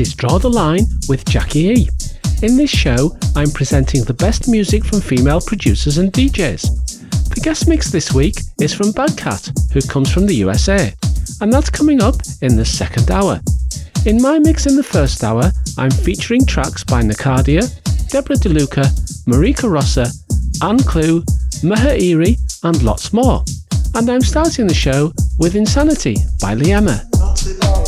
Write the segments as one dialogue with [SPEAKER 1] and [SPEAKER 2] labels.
[SPEAKER 1] is Draw the Line with Jackie E. In this show, I'm presenting the best music from female producers and DJs. The guest mix this week is from Badcat, who comes from the USA, and that's coming up in the second hour. In my mix in the first hour, I'm featuring tracks by Nakadia, Deborah DeLuca, Marika Rossa, Ann Clue, Meher and lots more. And I'm starting the show with Insanity by Liema.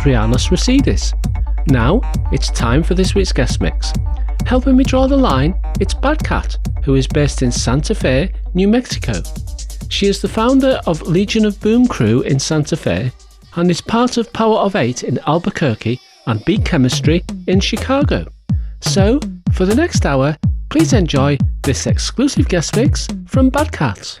[SPEAKER 1] And Adrianos Rasidis. Now, it's time for this week's guest mix. Helping me draw the line, it's Bad Cat, who is based in Santa Fe, New Mexico. She is the founder of Legion of Boom Crew in Santa Fe and is part of Power of Eight in Albuquerque and Beat Chemistry in Chicago. So, for the next hour, please enjoy this exclusive guest mix from Bad Cat.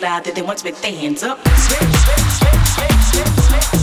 [SPEAKER 2] loud that they want to with their hands up. Switch, switch, switch,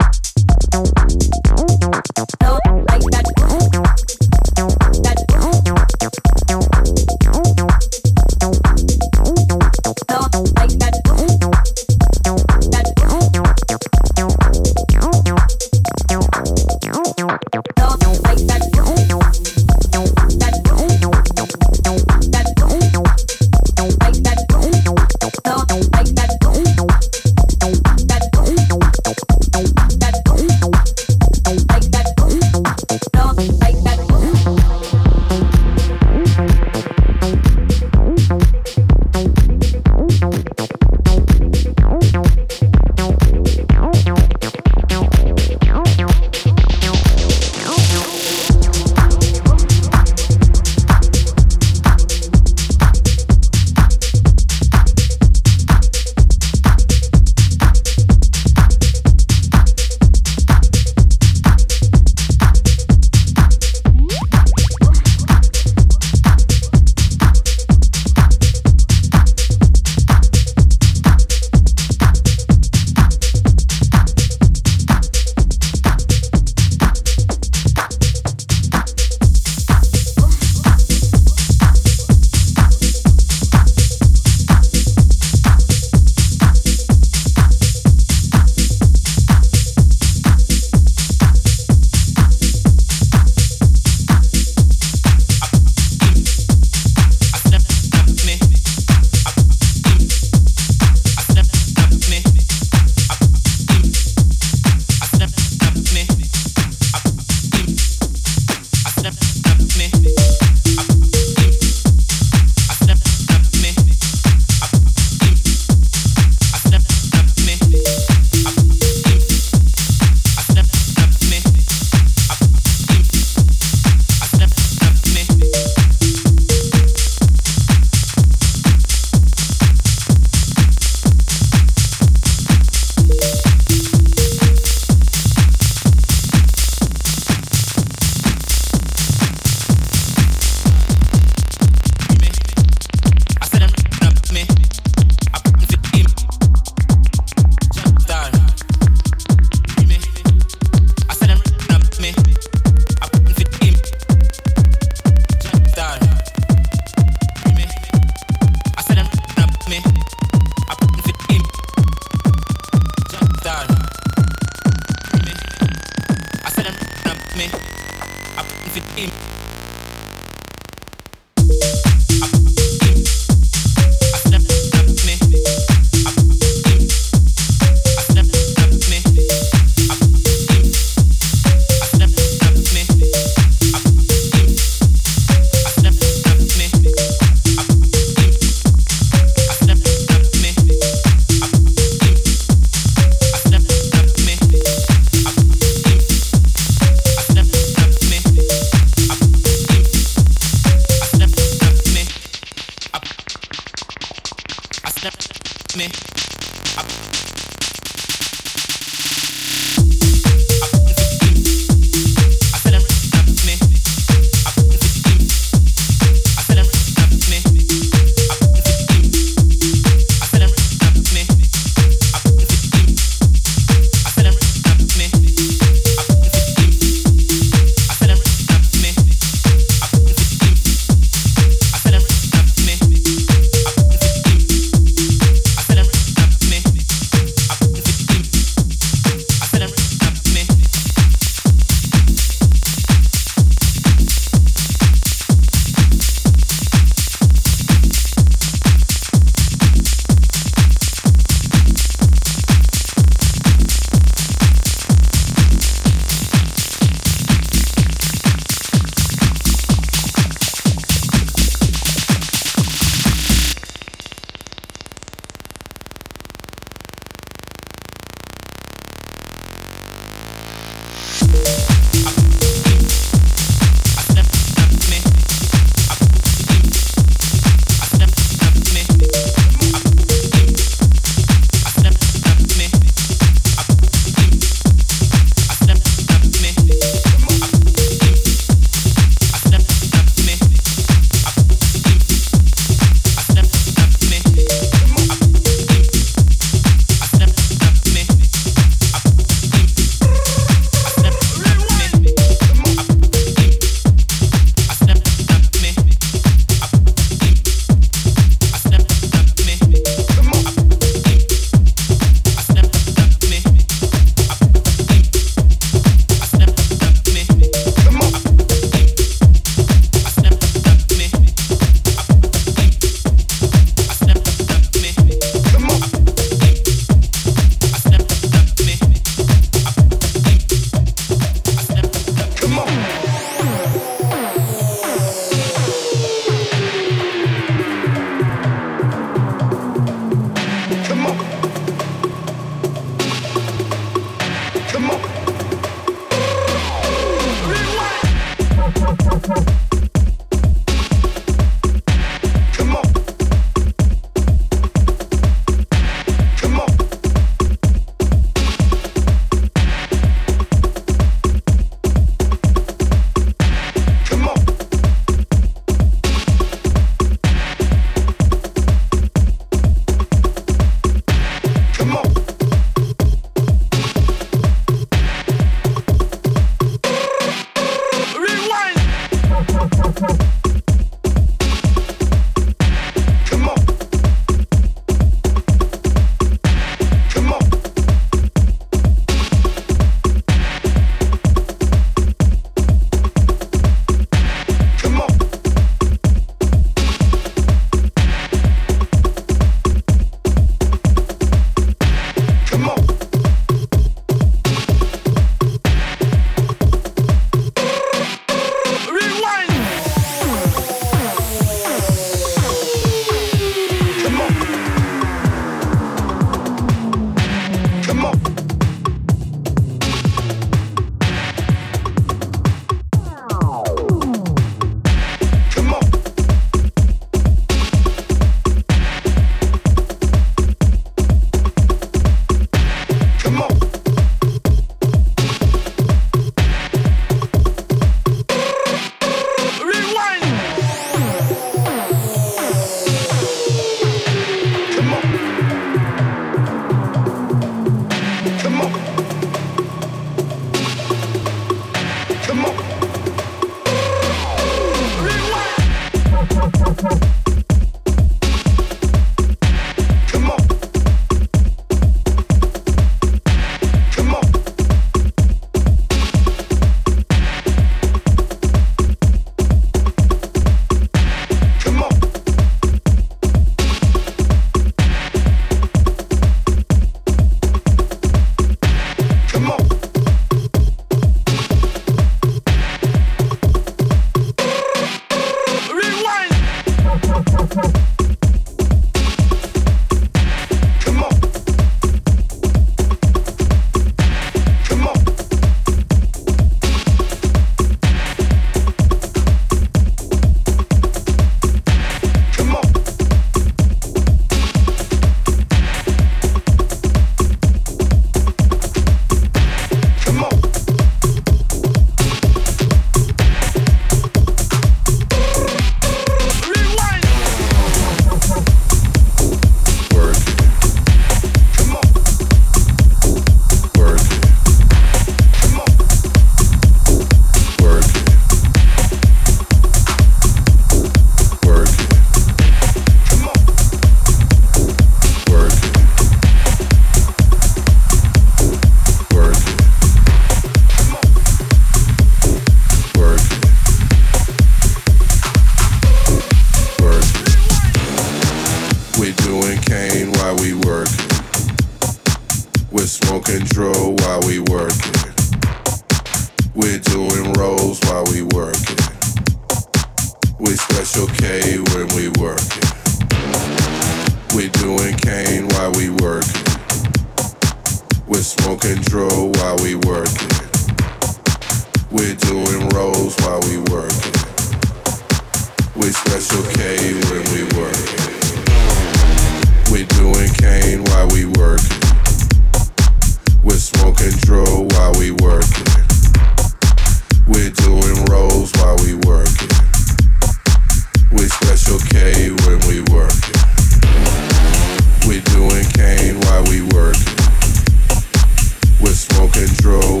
[SPEAKER 3] control.